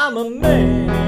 I'm a man,